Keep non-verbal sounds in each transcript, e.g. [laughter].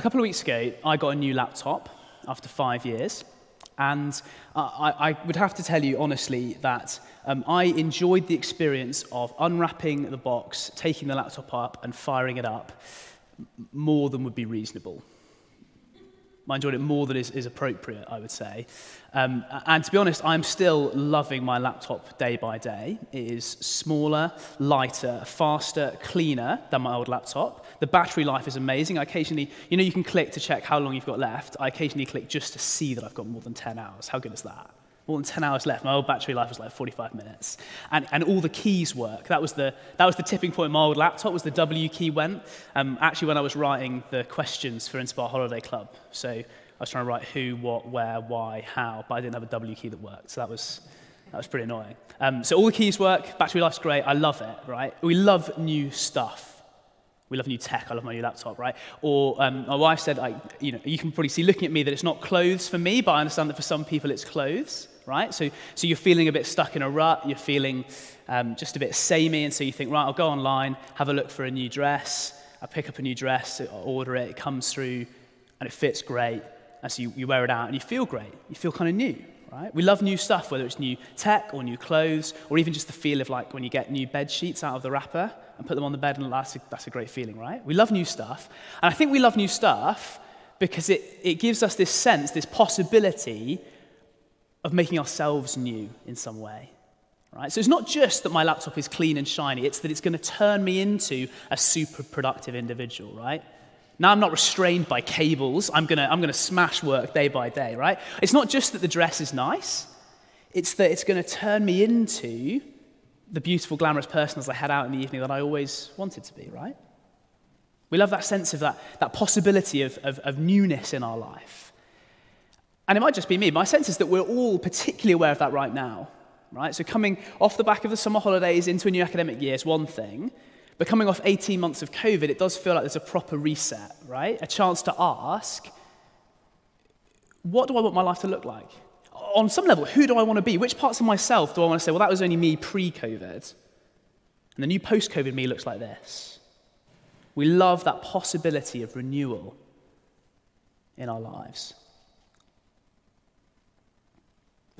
a couple of weeks ago, I got a new laptop after five years. And I, I, would have to tell you honestly that um, I enjoyed the experience of unwrapping the box, taking the laptop up, and firing it up more than would be reasonable. I enjoyed it more than is, is appropriate, I would say. Um, and to be honest, I'm still loving my laptop day by day. It is smaller, lighter, faster, cleaner than my old laptop. The battery life is amazing. I occasionally, you know, you can click to check how long you've got left. I occasionally click just to see that I've got more than 10 hours. How good is that? More than 10 hours left. My old battery life was like 45 minutes. And, and all the keys work. That was, the, that was the tipping point. My old laptop was the W key went. Um, actually, when I was writing the questions for Inspire Holiday Club. So I was trying to write who, what, where, why, how, but I didn't have a W key that worked. So that was, that was pretty annoying. Um, so all the keys work. Battery life's great. I love it, right? We love new stuff. We love new tech. I love my new laptop, right? Or um, my wife said, I, you know, you can probably see looking at me that it's not clothes for me, but I understand that for some people it's clothes right? So, so you're feeling a bit stuck in a rut, you're feeling um, just a bit samey, and so you think, right, I'll go online, have a look for a new dress. I pick up a new dress, I order it, it comes through, and it fits great. And so you, you wear it out, and you feel great. You feel kind of new, right? We love new stuff, whether it's new tech or new clothes, or even just the feel of like when you get new bed sheets out of the wrapper and put them on the bed, and that's a, that's a great feeling, right? We love new stuff. And I think we love new stuff because it, it gives us this sense, this possibility of making ourselves new in some way. Right? So it's not just that my laptop is clean and shiny, it's that it's going to turn me into a super productive individual, right? Now I'm not restrained by cables. I'm going to I'm going to smash work day by day, right? It's not just that the dress is nice. It's that it's going to turn me into the beautiful, glamorous person as I head out in the evening that I always wanted to be, right? We love that sense of that, that possibility of, of, of newness in our life. And it might just be me. My sense is that we're all particularly aware of that right now. Right? So coming off the back of the summer holidays into a new academic year is one thing. But coming off 18 months of COVID, it does feel like there's a proper reset, right? A chance to ask, what do I want my life to look like? On some level, who do I want to be? Which parts of myself do I want to say, well, that was only me pre COVID? And the new post COVID me looks like this. We love that possibility of renewal in our lives.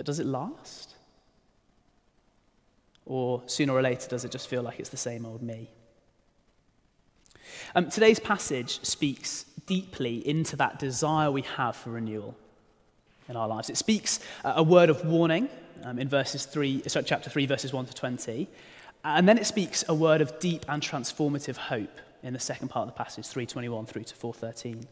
But does it last? Or sooner or later, does it just feel like it's the same old me? Um, today's passage speaks deeply into that desire we have for renewal in our lives. It speaks a word of warning um, in verses 3, sorry, chapter 3, verses 1 to 20. And then it speaks a word of deep and transformative hope in the second part of the passage, 321 through to 413.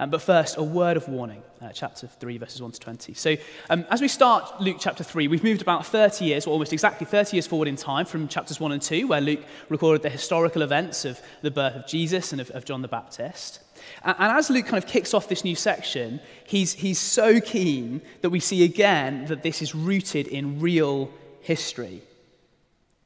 Um, but first, a word of warning, uh, chapter 3, verses 1 to 20. So, um, as we start Luke chapter 3, we've moved about 30 years, or almost exactly 30 years forward in time from chapters 1 and 2, where Luke recorded the historical events of the birth of Jesus and of, of John the Baptist. And, and as Luke kind of kicks off this new section, he's, he's so keen that we see again that this is rooted in real history.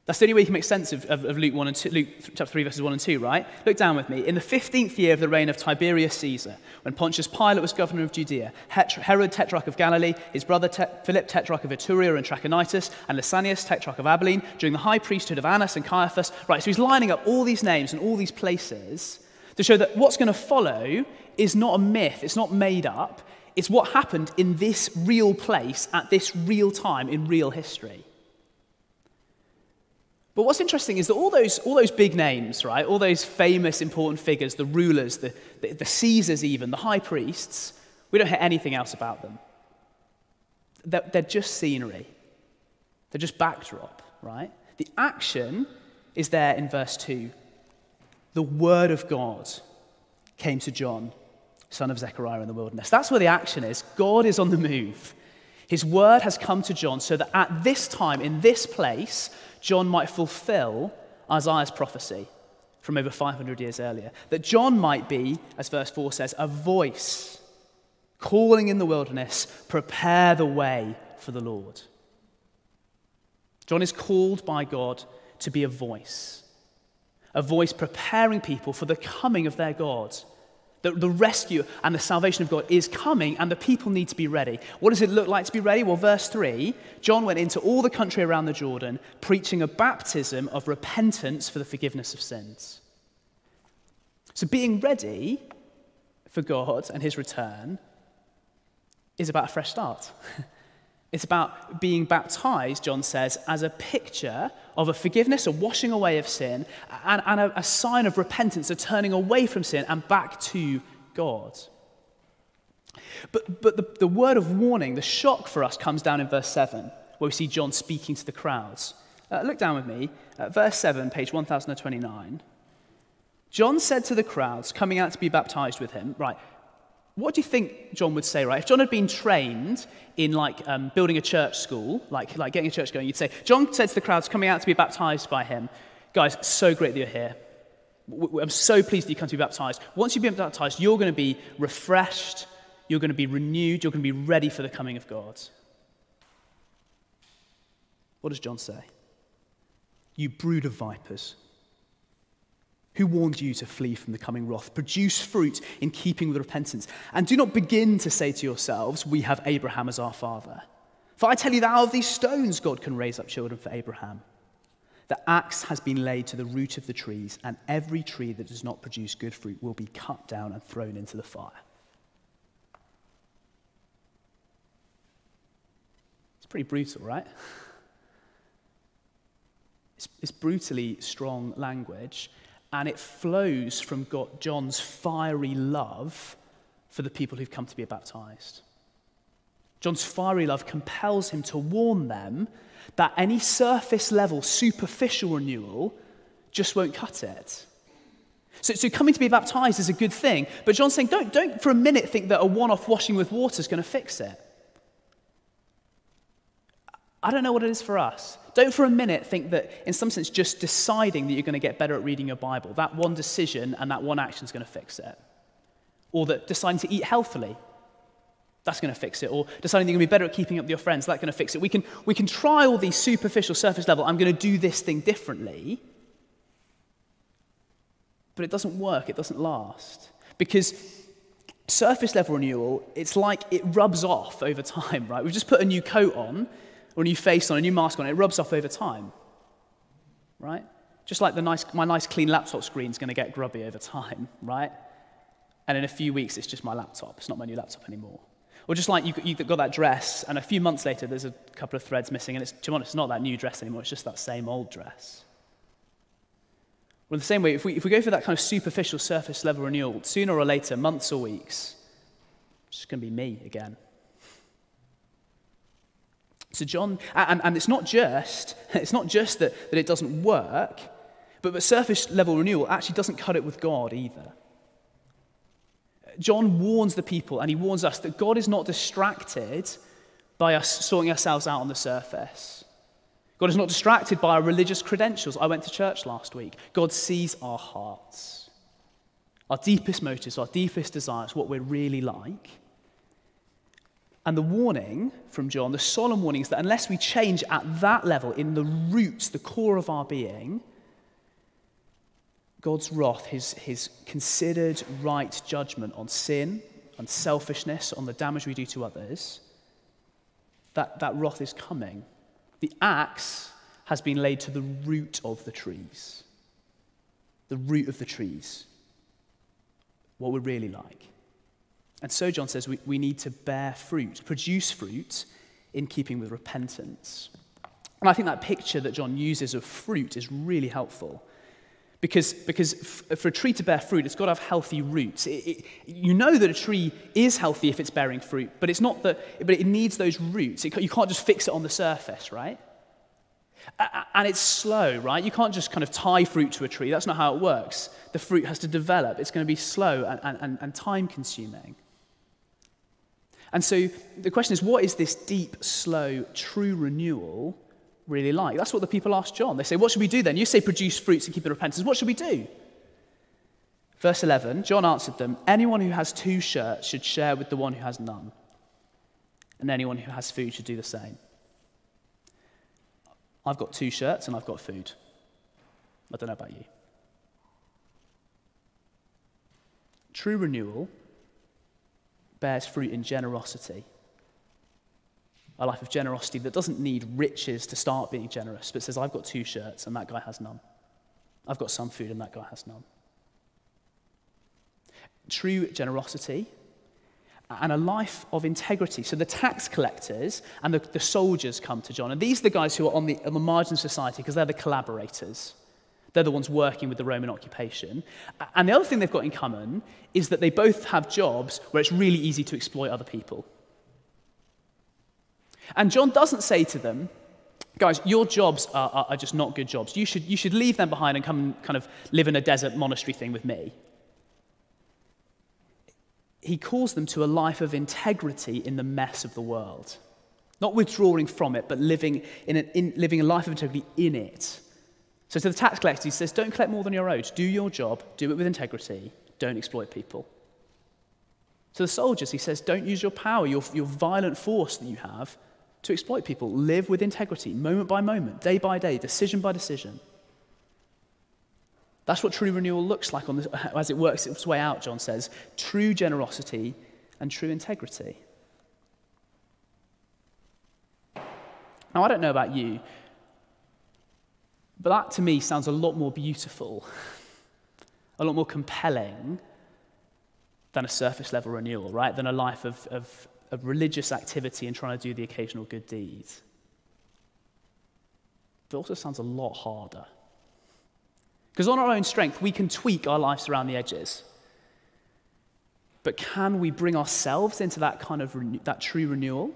That's the only way you can make sense of, of, of, Luke, 1 and 2, Luke chapter 3, verses 1 and 2, right? Look down with me. In the 15th year of the reign of Tiberius Caesar, when Pontius Pilate was governor of Judea, Herod, tetrarch of Galilee, his brother Te- Philip, tetrarch of Iturea and Trachonitis, and Lysanias, tetrarch of Abilene, during the high priesthood of Annas and Caiaphas. Right, so he's lining up all these names and all these places to show that what's going to follow is not a myth, it's not made up, it's what happened in this real place at this real time in real history. But what's interesting is that all those, all those big names, right, all those famous important figures, the rulers, the, the, the Caesars, even, the high priests, we don't hear anything else about them. They're, they're just scenery, they're just backdrop, right? The action is there in verse 2. The word of God came to John, son of Zechariah in the wilderness. That's where the action is. God is on the move. His word has come to John so that at this time, in this place, John might fulfill Isaiah's prophecy from over 500 years earlier. That John might be, as verse 4 says, a voice calling in the wilderness, prepare the way for the Lord. John is called by God to be a voice, a voice preparing people for the coming of their God the, the rescue and the salvation of God is coming, and the people need to be ready. What does it look like to be ready? Well, verse 3 John went into all the country around the Jordan, preaching a baptism of repentance for the forgiveness of sins. So, being ready for God and his return is about a fresh start. [laughs] It's about being baptized, John says, as a picture of a forgiveness, a washing away of sin, and, and a, a, sign of repentance, a turning away from sin and back to God. But, but the, the word of warning, the shock for us, comes down in verse 7, where we see John speaking to the crowds. Uh, look down with me, uh, verse 7, page 1029. John said to the crowds coming out to be baptized with him, right, what do you think John would say, right? If John had been trained in like um, building a church school, like, like getting a church going, you'd say, John said to the crowds coming out to be baptized by him, guys, so great that you're here. I'm so pleased that you come to be baptized. Once you've been baptized, you're going to be refreshed, you're going to be renewed, you're going to be ready for the coming of God. What does John say? You brood of vipers. Who warned you to flee from the coming wrath? Produce fruit in keeping with repentance. And do not begin to say to yourselves, We have Abraham as our father. For I tell you that out of these stones God can raise up children for Abraham. The axe has been laid to the root of the trees, and every tree that does not produce good fruit will be cut down and thrown into the fire. It's pretty brutal, right? It's, it's brutally strong language and it flows from God, John's fiery love for the people who've come to be baptized. John's fiery love compels him to warn them that any surface level, superficial renewal just won't cut it. So, so coming to be baptized is a good thing, but John's saying don't, don't for a minute think that a one off washing with water is going to fix it. I don't know what it is for us. Don't for a minute think that, in some sense, just deciding that you're going to get better at reading your Bible, that one decision and that one action is going to fix it. Or that deciding to eat healthily, that's going to fix it. Or deciding you're going to be better at keeping up with your friends, that's going to fix it. We can, we can try all these superficial, surface level, I'm going to do this thing differently. But it doesn't work, it doesn't last. Because surface level renewal, it's like it rubs off over time, right? We've just put a new coat on or a new face on, a new mask on, it rubs off over time. Right? Just like the nice, my nice clean laptop screen is going to get grubby over time, [laughs] right? And in a few weeks, it's just my laptop. It's not my new laptop anymore. Or just like you, you got that dress, and a few months later, there's a couple of threads missing, and it's, to be honest, it's not that new dress anymore. It's just that same old dress. Well, in the same way, if we, if we go for that kind of superficial surface level renewal, sooner or later, months or weeks, it's just going to be me again. So John, and, and it's not just, [laughs] it's not just that, that it doesn't work, but the surface level renewal actually doesn't cut it with God either. John warns the people and he warns us that God is not distracted by us sorting ourselves out on the surface. God is not distracted by our religious credentials. I went to church last week. God sees our hearts, our deepest motives, our deepest desires, what we're really like. And the warning from John, the solemn warning, is that unless we change at that level, in the roots, the core of our being, God's wrath, his, his considered right judgment on sin, on selfishness, on the damage we do to others, that, that wrath is coming. The axe has been laid to the root of the trees. The root of the trees. What we're really like. And so, John says, we, we need to bear fruit, produce fruit in keeping with repentance. And I think that picture that John uses of fruit is really helpful. Because, because for a tree to bear fruit, it's got to have healthy roots. It, it, you know that a tree is healthy if it's bearing fruit, but it's not that, but it needs those roots. It, you can't just fix it on the surface, right? And it's slow, right? You can't just kind of tie fruit to a tree. That's not how it works. The fruit has to develop. It's going to be slow and, and, and time consuming. And so the question is what is this deep, slow, true renewal really like? That's what the people ask John. They say, What should we do then? You say produce fruits and keep the repentance. What should we do? Verse 11 John answered them Anyone who has two shirts should share with the one who has none, and anyone who has food should do the same. I've got two shirts and I've got food. I don't know about you. True renewal bears fruit in generosity. A life of generosity that doesn't need riches to start being generous, but says, I've got two shirts and that guy has none. I've got some food and that guy has none. true generosity, and a life of integrity. So the tax collectors and the, the soldiers come to John. And these are the guys who are on the, on the margin of society because they're the collaborators. They're the ones working with the Roman occupation. And the other thing they've got in common is that they both have jobs where it's really easy to exploit other people. And John doesn't say to them, guys, your jobs are, are, are, just not good jobs. You should, you should leave them behind and come and kind of live in a desert monastery thing with me he calls them to a life of integrity in the mess of the world. Not withdrawing from it, but living, in, an, in living a life of integrity in it. So to the tax collector, he says, Don't collect more than you're owed. Do your job, do it with integrity, don't exploit people. To the soldiers, he says, Don't use your power, your, your violent force that you have, to exploit people. Live with integrity, moment by moment, day by day, decision by decision. That's what true renewal looks like this, [laughs] as it works its way out, John says. True generosity and true integrity. Now, I don't know about you, but that to me sounds a lot more beautiful, a lot more compelling than a surface level renewal, right? Than a life of, of, of religious activity and trying to do the occasional good deed. It also sounds a lot harder. Because on our own strength, we can tweak our lives around the edges. But can we bring ourselves into that kind of that true renewal?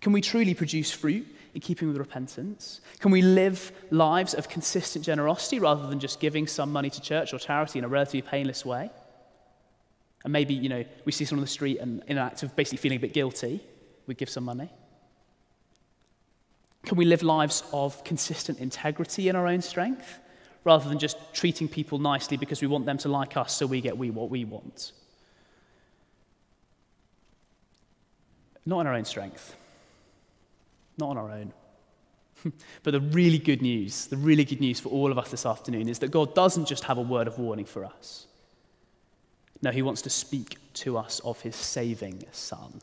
Can we truly produce fruit in keeping with repentance? Can we live lives of consistent generosity rather than just giving some money to church or charity in a relatively painless way? And maybe, you know, we see someone on the street and in an act of basically feeling a bit guilty, we give some money. Can we live lives of consistent integrity in our own strength rather than just treating people nicely because we want them to like us so we get we what we want? Not in our own strength. Not on our own. [laughs] but the really good news, the really good news for all of us this afternoon is that God doesn't just have a word of warning for us. No, He wants to speak to us of His saving Son.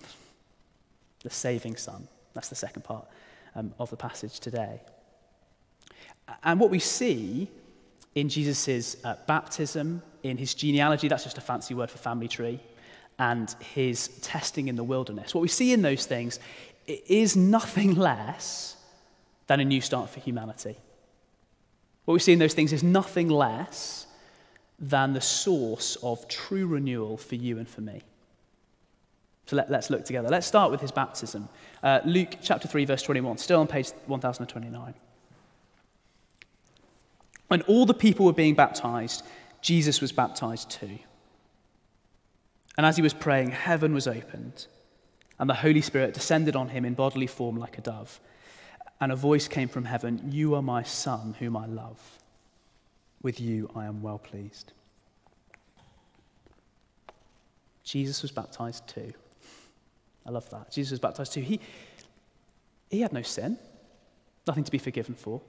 The saving Son. That's the second part um, of the passage today. And what we see in Jesus' uh, baptism, in his genealogy, that's just a fancy word for family tree, and his testing in the wilderness, what we see in those things is nothing less than a new start for humanity. What we see in those things is nothing less than the source of true renewal for you and for me. So let, us look together. Let's start with his baptism. Uh, Luke chapter 3, verse 21, still on page 1029. When all the people were being baptized, Jesus was baptized too. And as he was praying, heaven was opened, and the Holy Spirit descended on him in bodily form like a dove. And a voice came from heaven You are my Son, whom I love. With you I am well pleased. Jesus was baptized too. I love that. Jesus was baptized too. He, he had no sin, nothing to be forgiven for.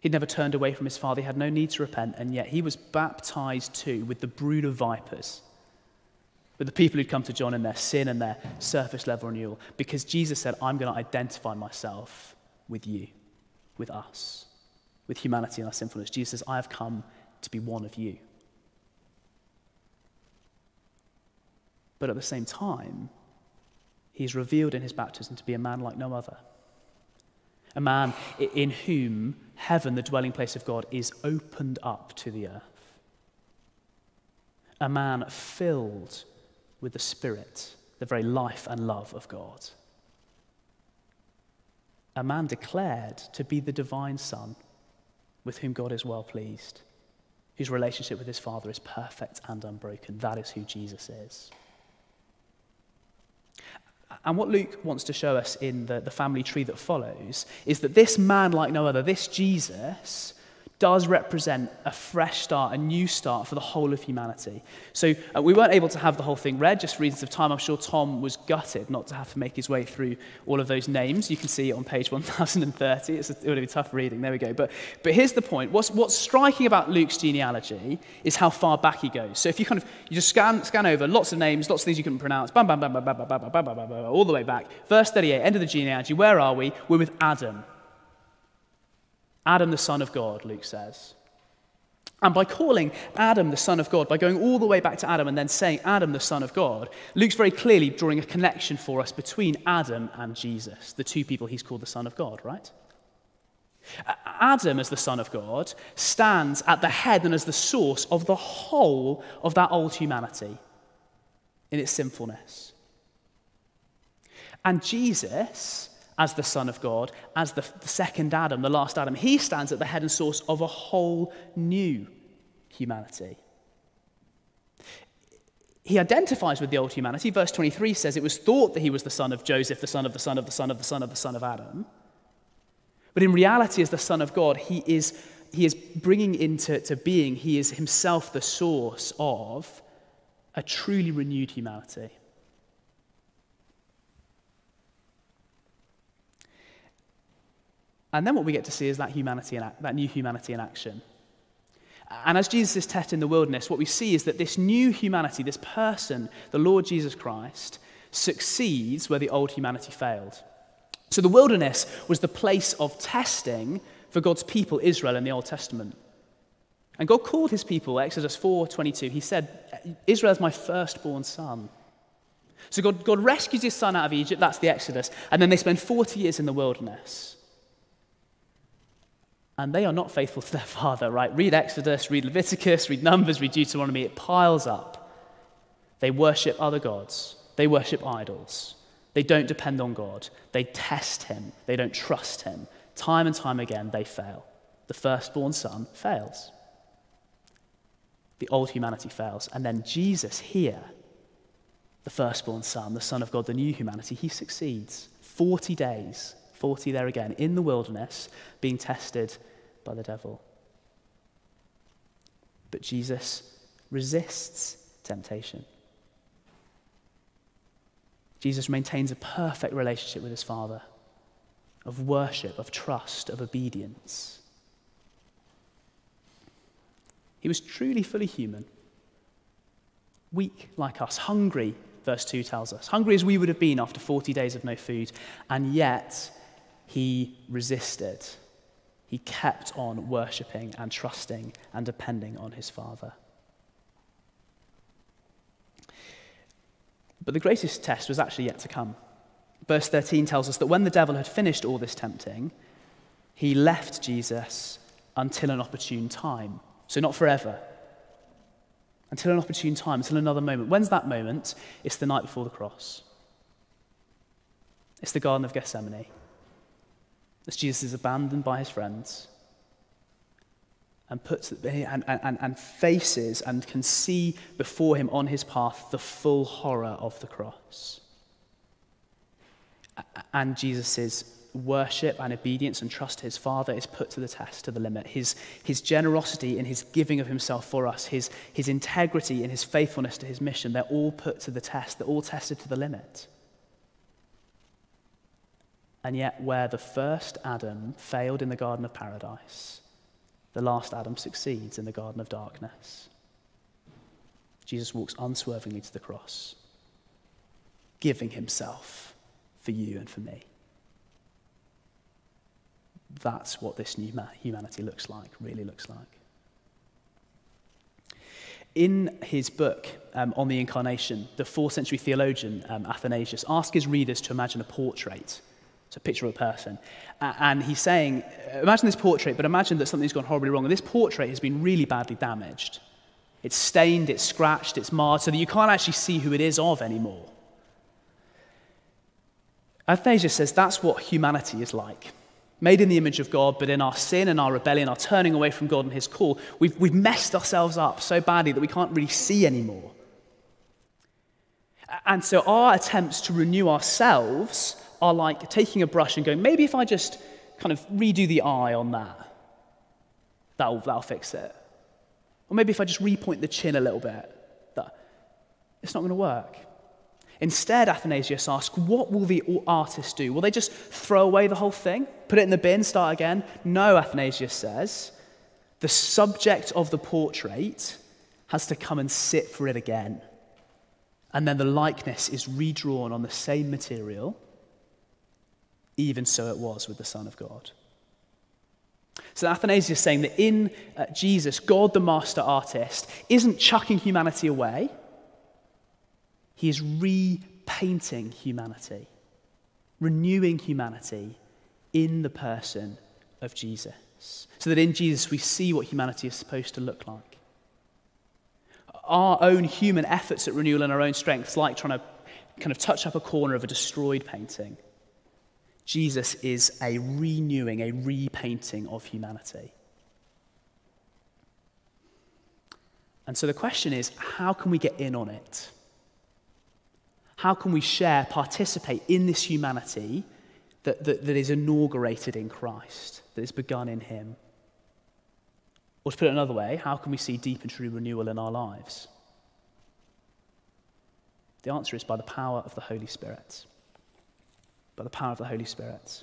He'd never turned away from his father. He had no need to repent, and yet he was baptized too with the brood of vipers, with the people who'd come to John in their sin and their surface level renewal, because Jesus said, I'm going to identify myself with you, with us, with humanity and our sinfulness. Jesus says, I have come to be one of you. But at the same time, He's revealed in his baptism to be a man like no other. A man in whom heaven, the dwelling place of God, is opened up to the earth. A man filled with the Spirit, the very life and love of God. A man declared to be the divine Son with whom God is well pleased, whose relationship with his Father is perfect and unbroken. That is who Jesus is. And what Luke wants to show us in the, the family tree that follows is that this man, like no other, this Jesus, does represent a fresh start, a new start for the whole of humanity. So uh, we weren't able to have the whole thing read, just reasons of time. I'm sure Tom was gutted not to have to make his way through all of those names. You can see it on page 1030. It's a, it would be tough reading. There we go. But, but here's the point. What's, what's striking about Luke's genealogy is how far back he goes. So if you kind of you just scan, scan over lots of names, lots of things you couldn't pronounce, bam, bam, bam, bam, bam, bam, bam, bam, bam, bam, bam, all the way back. Verse 38, end of the genealogy. Where are we? We're with Adam. Adam, the Son of God, Luke says. And by calling Adam the Son of God, by going all the way back to Adam and then saying Adam the Son of God, Luke's very clearly drawing a connection for us between Adam and Jesus, the two people he's called the Son of God, right? Adam, as the Son of God, stands at the head and as the source of the whole of that old humanity in its sinfulness. And Jesus, as the Son of God, as the, the second Adam, the last Adam, he stands at the head and source of a whole new humanity. He identifies with the old humanity. Verse 23 says it was thought that he was the son of Joseph, the son of the son of the son of the son of the son of Adam. But in reality, as the Son of God, he is, he is bringing into to being, he is himself the source of a truly renewed humanity. And then what we get to see is that humanity, in, that new humanity in action. And as Jesus is tested in the wilderness, what we see is that this new humanity, this person, the Lord Jesus Christ, succeeds where the old humanity failed. So the wilderness was the place of testing for God's people, Israel, in the Old Testament. And God called his people, Exodus 4:22, he said, Israel is my firstborn son. So God, God rescues his son out of Egypt, that's the Exodus, and then they spend 40 years in the wilderness and they are not faithful [laughs] to their father, right? Read Exodus, read Leviticus, read Numbers, read Deuteronomy. It piles up. They worship other gods, they worship idols. They don't depend on God. They test him. They don't trust him. Time and time again, they fail. The firstborn son fails. The old humanity fails. And then Jesus here, the firstborn son, the son of God, the new humanity, he succeeds. 40 days, 40 there again, in the wilderness, being tested by the devil. But Jesus resists temptation. Jesus maintains a perfect relationship with his Father of worship, of trust, of obedience. He was truly fully human, weak like us, hungry, verse 2 tells us, hungry as we would have been after 40 days of no food, and yet he resisted he kept on worshipping and trusting and depending on his Father. But the greatest test was actually yet to come. Verse 13 tells us that when the devil had finished all this tempting, he left Jesus until an opportune time. So, not forever, until an opportune time, until another moment. When's that moment? It's the night before the cross, it's the Garden of Gethsemane as Jesus is abandoned by his friends and, puts, and, and, and faces and can see before him on his path the full horror of the cross. And Jesus' worship and obedience and trust to his Father is put to the test, to the limit. His, his generosity in his giving of himself for us, his, his integrity in his faithfulness to his mission, they're all put to the test. They're all tested to the limit. And yet, where the first Adam failed in the Garden of Paradise, the last Adam succeeds in the Garden of Darkness. Jesus walks unswervingly to the cross, giving himself for you and for me. That's what this new humanity looks like, really looks like. In his book um, on the incarnation, the fourth century theologian um, Athanasius asks his readers to imagine a portrait it's a picture of a person. And he's saying, imagine this portrait, but imagine that something's gone horribly wrong. And this portrait has been really badly damaged. It's stained, it's scratched, it's marred, so that you can't actually see who it is of anymore. Athanasius says that's what humanity is like. Made in the image of God, but in our sin and our rebellion, our turning away from God and His call, we've, we've messed ourselves up so badly that we can't really see anymore. And so our attempts to renew ourselves are like taking a brush and going, maybe if I just kind of redo the eye on that, that'll, that'll fix it. Or maybe if I just repoint the chin a little bit, that, it's not going to work. Instead, Athanasius asks, what will the artist do? Will they just throw away the whole thing? Put it in the bin, start again? No, Athanasius says. The subject of the portrait has to come and sit for it again. And then the likeness is redrawn on the same material even so it was with the Son of God. So Athanasius is saying that in uh, Jesus, God the master artist isn't chucking humanity away, he is repainting humanity, renewing humanity in the person of Jesus. So that in Jesus we see what humanity is supposed to look like. Our own human efforts at renewal and our own strengths, like trying to kind of touch up a corner of a destroyed painting. Jesus is a renewing, a repainting of humanity. And so the question is how can we get in on it? How can we share, participate in this humanity that, that, that is inaugurated in Christ, that is begun in Him? Or to put it another way, how can we see deep and true renewal in our lives? The answer is by the power of the Holy Spirit. By the power of the Holy Spirit.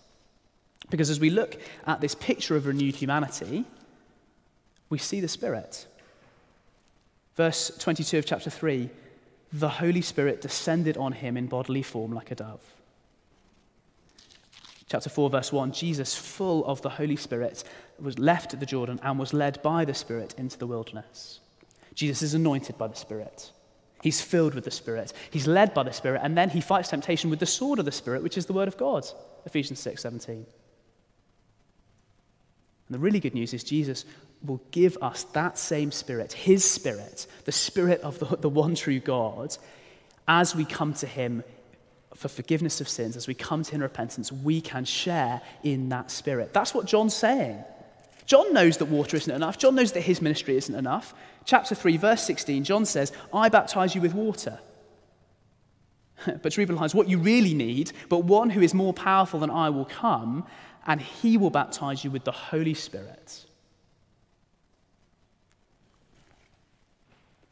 Because as we look at this picture of renewed humanity, we see the Spirit. Verse 22 of chapter 3 the Holy Spirit descended on him in bodily form like a dove. Chapter 4, verse 1 Jesus, full of the Holy Spirit, was left at the Jordan and was led by the Spirit into the wilderness. Jesus is anointed by the Spirit. He's filled with the Spirit. He's led by the Spirit, and then he fights temptation with the sword of the Spirit, which is the Word of God. Ephesians 6 17. And the really good news is Jesus will give us that same Spirit, His Spirit, the Spirit of the, the one true God, as we come to Him for forgiveness of sins, as we come to Him in repentance, we can share in that Spirit. That's what John's saying. John knows that water isn't enough. John knows that his ministry isn't enough. Chapter 3, verse 16, John says, I baptize you with water. [laughs] but to realize what you really need, but one who is more powerful than I will come, and he will baptize you with the Holy Spirit.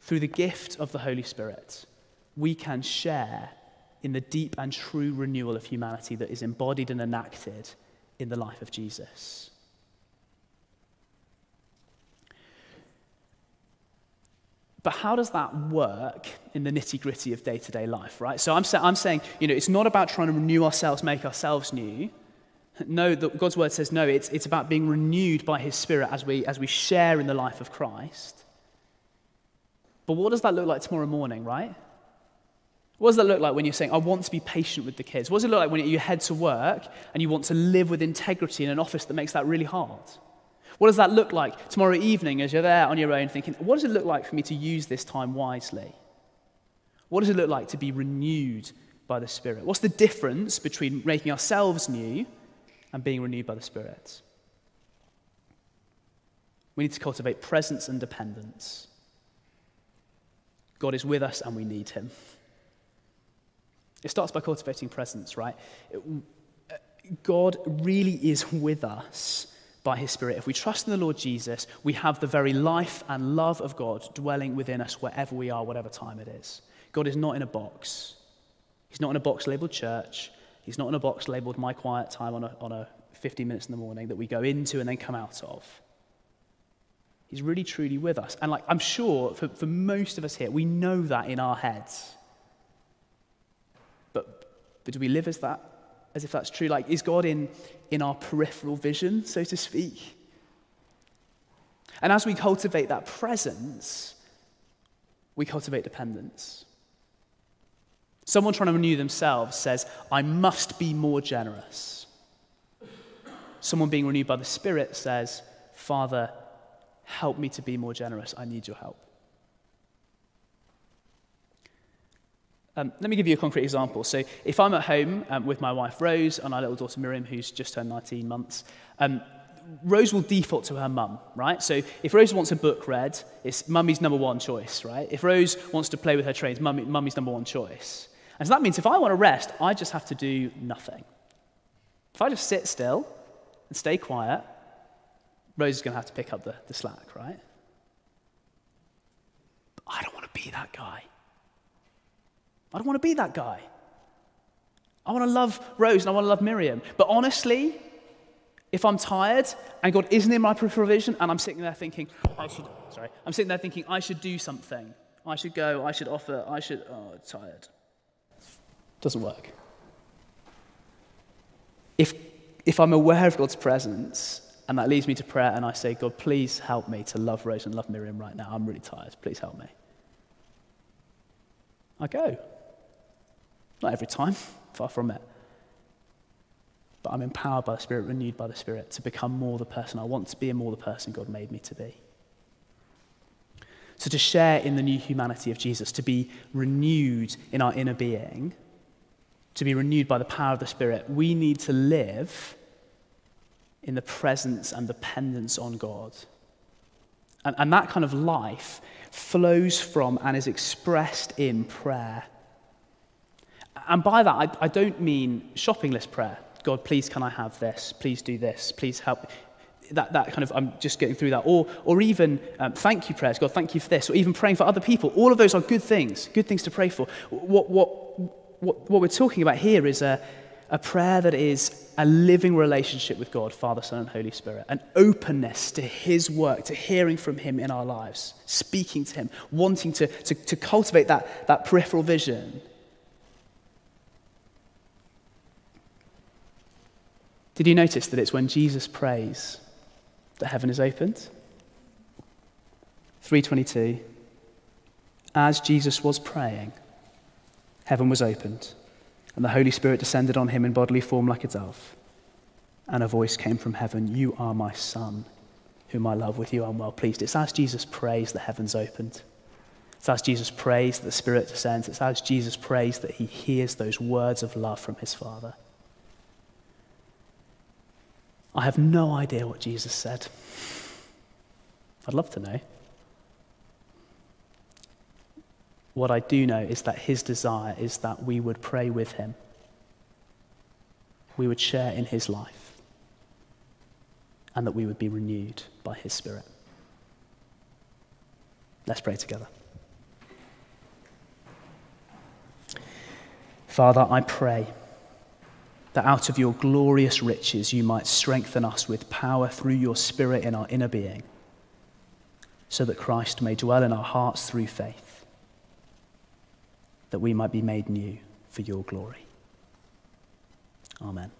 Through the gift of the Holy Spirit, we can share in the deep and true renewal of humanity that is embodied and enacted in the life of Jesus. But how does that work in the nitty gritty of day to day life, right? So I'm, sa- I'm saying, you know, it's not about trying to renew ourselves, make ourselves new. No, the, God's word says no, it's, it's about being renewed by his spirit as we, as we share in the life of Christ. But what does that look like tomorrow morning, right? What does that look like when you're saying, I want to be patient with the kids? What does it look like when you head to work and you want to live with integrity in an office that makes that really hard? What does that look like tomorrow evening as you're there on your own thinking, what does it look like for me to use this time wisely? What does it look like to be renewed by the Spirit? What's the difference between making ourselves new and being renewed by the Spirit? We need to cultivate presence and dependence. God is with us and we need him. It starts by cultivating presence, right? Uh, God really is with us by his Spirit. If we trust in the Lord Jesus, we have the very life and love of God dwelling within us wherever we are, whatever time it is. God is not in a box. He's not in a box labeled church. He's not in a box labeled my quiet time on a, on a 15 minutes in the morning that we go into and then come out of. He's really truly with us. And like I'm sure for, for most of us here, we know that in our heads. But, but do we live as that as if that's true? Like, is God in, in our peripheral vision, so to speak? And as we cultivate that presence, we cultivate dependence. Someone trying to renew themselves says, I must be more generous. Someone being renewed by the Spirit says, Father, Help me to be more generous. I need your help. Um, let me give you a concrete example. So, if I'm at home um, with my wife Rose and our little daughter Miriam, who's just turned 19 months, um, Rose will default to her mum, right? So, if Rose wants a book read, it's mummy's number one choice, right? If Rose wants to play with her trains, mummy, mummy's number one choice. And so that means if I want to rest, I just have to do nothing. If I just sit still and stay quiet, Rose is going to have to pick up the, the slack, right? But I don't want to be that guy. I don't want to be that guy. I want to love Rose and I want to love Miriam. But honestly, if I'm tired and God isn't in my provision and I'm sitting there thinking, I should, sorry, I'm sitting there thinking, I should do something. I should go, I should offer, I should, oh, tired. Doesn't work. If, if I'm aware of God's presence And that leads me to prayer, and I say, God, please help me to love Rose and love Miriam right now. I'm really tired. Please help me. I go. Not every time, far from it. But I'm empowered by the Spirit, renewed by the Spirit to become more the person I want to be and more the person God made me to be. So, to share in the new humanity of Jesus, to be renewed in our inner being, to be renewed by the power of the Spirit, we need to live in the presence and dependence on God. And, and that kind of life flows from and is expressed in prayer. And by that, I, I don't mean shopping list prayer. God, please, can I have this? Please do this. Please help. That, that kind of, I'm just getting through that. Or, or even um, thank you prayers. God, thank you for this. Or even praying for other people. All of those are good things, good things to pray for. What, what, what, what we're talking about here is a, a prayer that is a living relationship with God, Father, Son, and Holy Spirit, an openness to His work, to hearing from Him in our lives, speaking to Him, wanting to, to, to cultivate that, that peripheral vision. Did you notice that it's when Jesus prays that heaven is opened? 322. As Jesus was praying, heaven was opened and the Holy Spirit descended on him in bodily form like a dove. And a voice came from heaven You are my Son, whom I love. With you I'm well pleased. It's as Jesus prays the heavens opened. It's as Jesus prays that the Spirit descends. It's as Jesus prays that he hears those words of love from his Father. I have no idea what Jesus said. I'd love to know. What I do know is that his desire is that we would pray with him, we would share in his life, and that we would be renewed by his spirit. Let's pray together. Father, I pray that out of your glorious riches you might strengthen us with power through your Spirit in our inner being, so that Christ may dwell in our hearts through faith that we might be made new for your glory. Amen.